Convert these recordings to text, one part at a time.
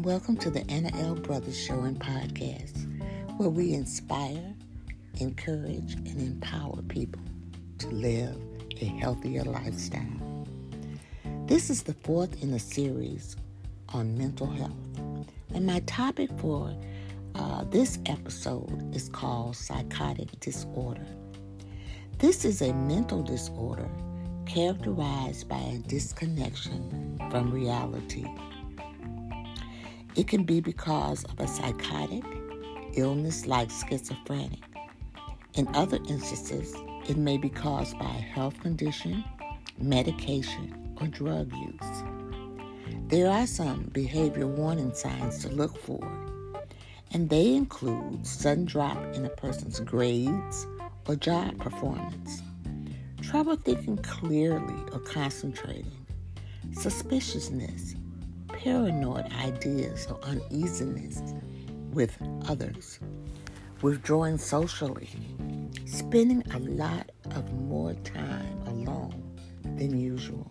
and welcome to the Anna L. Brothers Show and Podcast, where we inspire, encourage, and empower people to live a healthier lifestyle. This is the fourth in a series on mental health, and my topic for uh, this episode is called psychotic disorder. This is a mental disorder characterized by a disconnection from reality it can be because of a psychotic illness like schizophrenic. In other instances, it may be caused by a health condition, medication, or drug use. There are some behavior warning signs to look for, and they include sudden drop in a person's grades or job performance, trouble thinking clearly or concentrating, suspiciousness, paranoid ideas or uneasiness with others, withdrawing socially, spending a lot of more time alone than usual.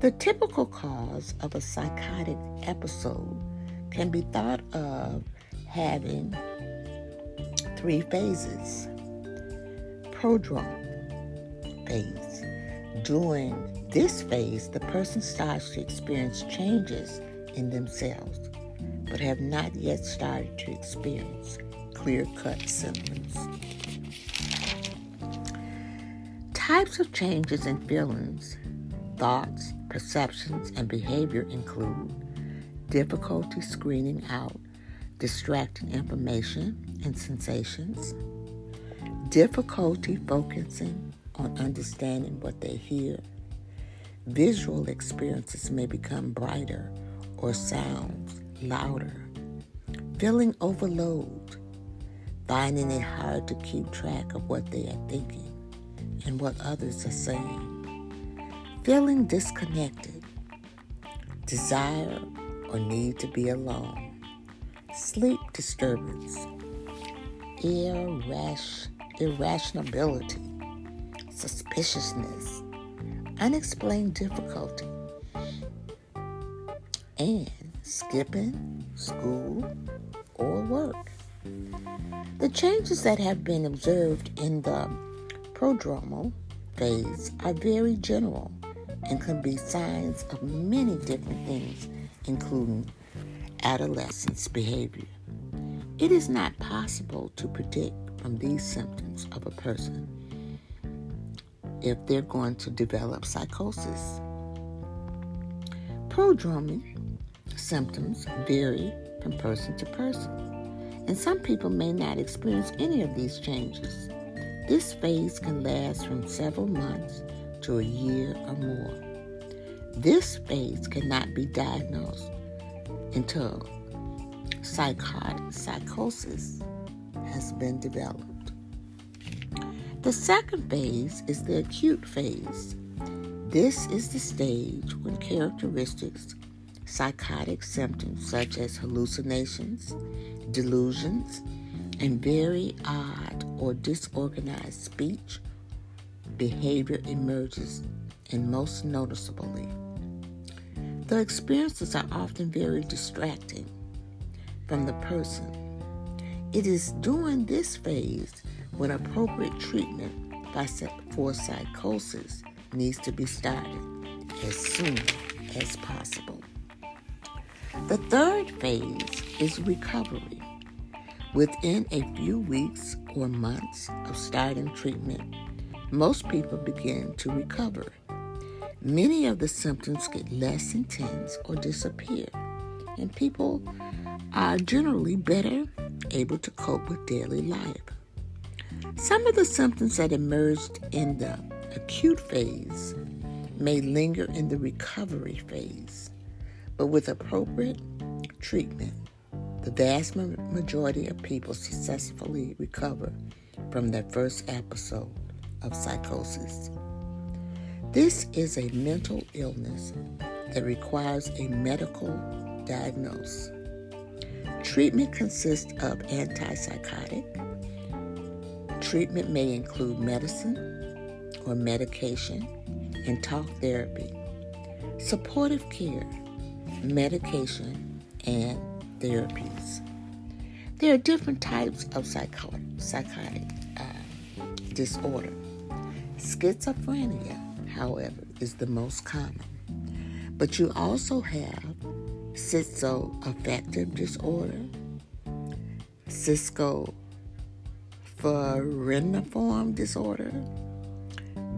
The typical cause of a psychotic episode can be thought of having three phases. Prodrome phase. During this phase, the person starts to experience changes in themselves, but have not yet started to experience clear cut symptoms. Types of changes in feelings, thoughts, perceptions, and behavior include difficulty screening out distracting information and sensations, difficulty focusing on understanding what they hear Visual experiences may become brighter or sounds louder. Feeling overload, finding it hard to keep track of what they are thinking and what others are saying. Feeling disconnected, desire or need to be alone. Sleep disturbance, irrash, irrationality, suspiciousness, unexplained difficulty, and skipping school or work. The changes that have been observed in the prodromal phase are very general and can be signs of many different things, including adolescence behavior. It is not possible to predict from these symptoms of a person if they're going to develop psychosis. Prodromal symptoms vary from person to person, and some people may not experience any of these changes. This phase can last from several months to a year or more. This phase cannot be diagnosed until psychotic psychosis has been developed. The second phase is the acute phase. This is the stage when characteristics, psychotic symptoms such as hallucinations, delusions, and very odd or disorganized speech, behavior emerges, and most noticeably, the experiences are often very distracting from the person. It is during this phase when appropriate treatment for psychosis needs to be started as soon as possible. The third phase is recovery. Within a few weeks or months of starting treatment, most people begin to recover. Many of the symptoms get less intense or disappear, and people are generally better able to cope with daily life. Some of the symptoms that emerged in the acute phase may linger in the recovery phase, but with appropriate treatment, the vast majority of people successfully recover from their first episode of psychosis. This is a mental illness that requires a medical diagnosis. Treatment consists of antipsychotic, Treatment may include medicine or medication and talk therapy, supportive care, medication, and therapies. There are different types of psychotic, psychotic uh, disorder. Schizophrenia, however, is the most common. But you also have schizoaffective disorder, schizophreniform disorder,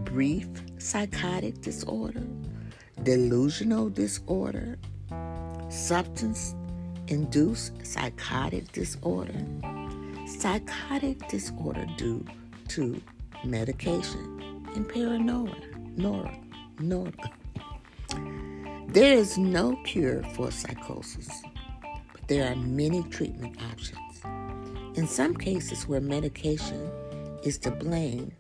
brief psychotic disorder, delusional disorder, substance induced psychotic disorder, psychotic disorder due to medication, and paranoia. Nora, Nora. There is no cure for psychosis, but there are many treatment options. In some cases where medication is to blame,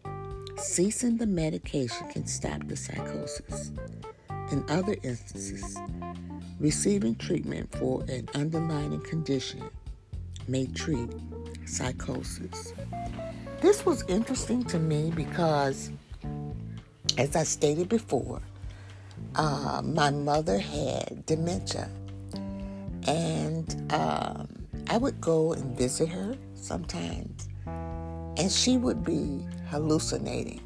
ceasing the medication can stop the psychosis. In other instances, receiving treatment for an underlying condition may treat psychosis. This was interesting to me because, as I stated before, uh, my mother had dementia. And um, I would go and visit her sometimes, and she would be hallucinating.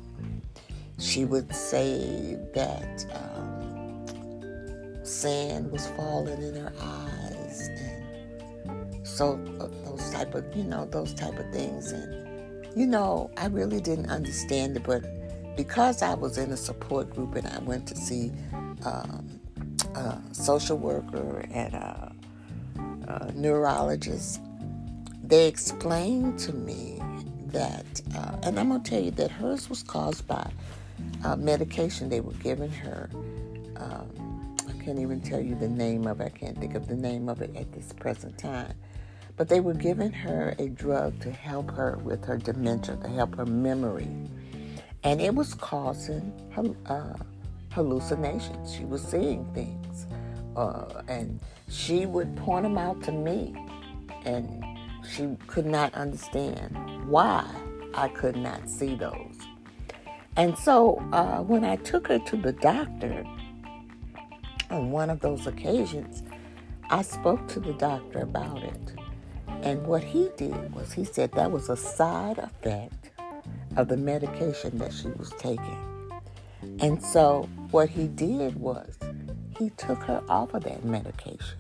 She would say that um, sand was falling in her eyes, and so uh, those type of you know those type of things. And you know, I really didn't understand it, but because I was in a support group and I went to see um, a social worker and a, a neurologist, they explained to me that, uh, and I'm going to tell you that hers was caused by uh, medication they were giving her. Um, I can't even tell you the name of it. I can't think of the name of it at this present time. But they were giving her a drug to help her with her dementia, to help her memory and it was causing uh, hallucinations. She was seeing things, uh, and she would point them out to me, and she could not understand why I could not see those. And so uh, when I took her to the doctor on one of those occasions, I spoke to the doctor about it. And what he did was he said that was a side effect of the medication that she was taking. And so what he did was he took her off of that medication.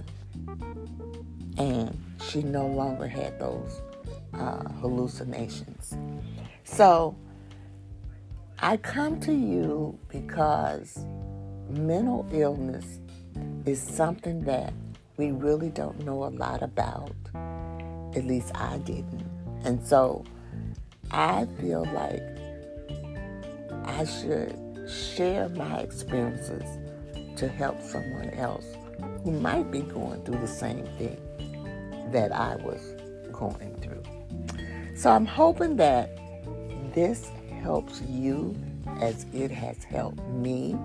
And she no longer had those uh, hallucinations. So I come to you because mental illness is something that we really don't know a lot about. At least I didn't. And so I feel like I should share my experiences to help someone else who might be going through the same thing that I was going through. So I'm hoping that this helps you as it has helped me.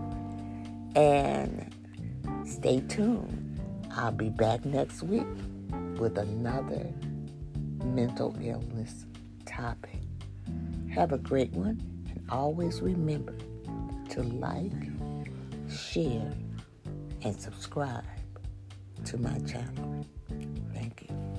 And stay tuned. I'll be back next week with another mental illness topic. Have a great one, and always remember to like, share, and subscribe to my channel. Thank you.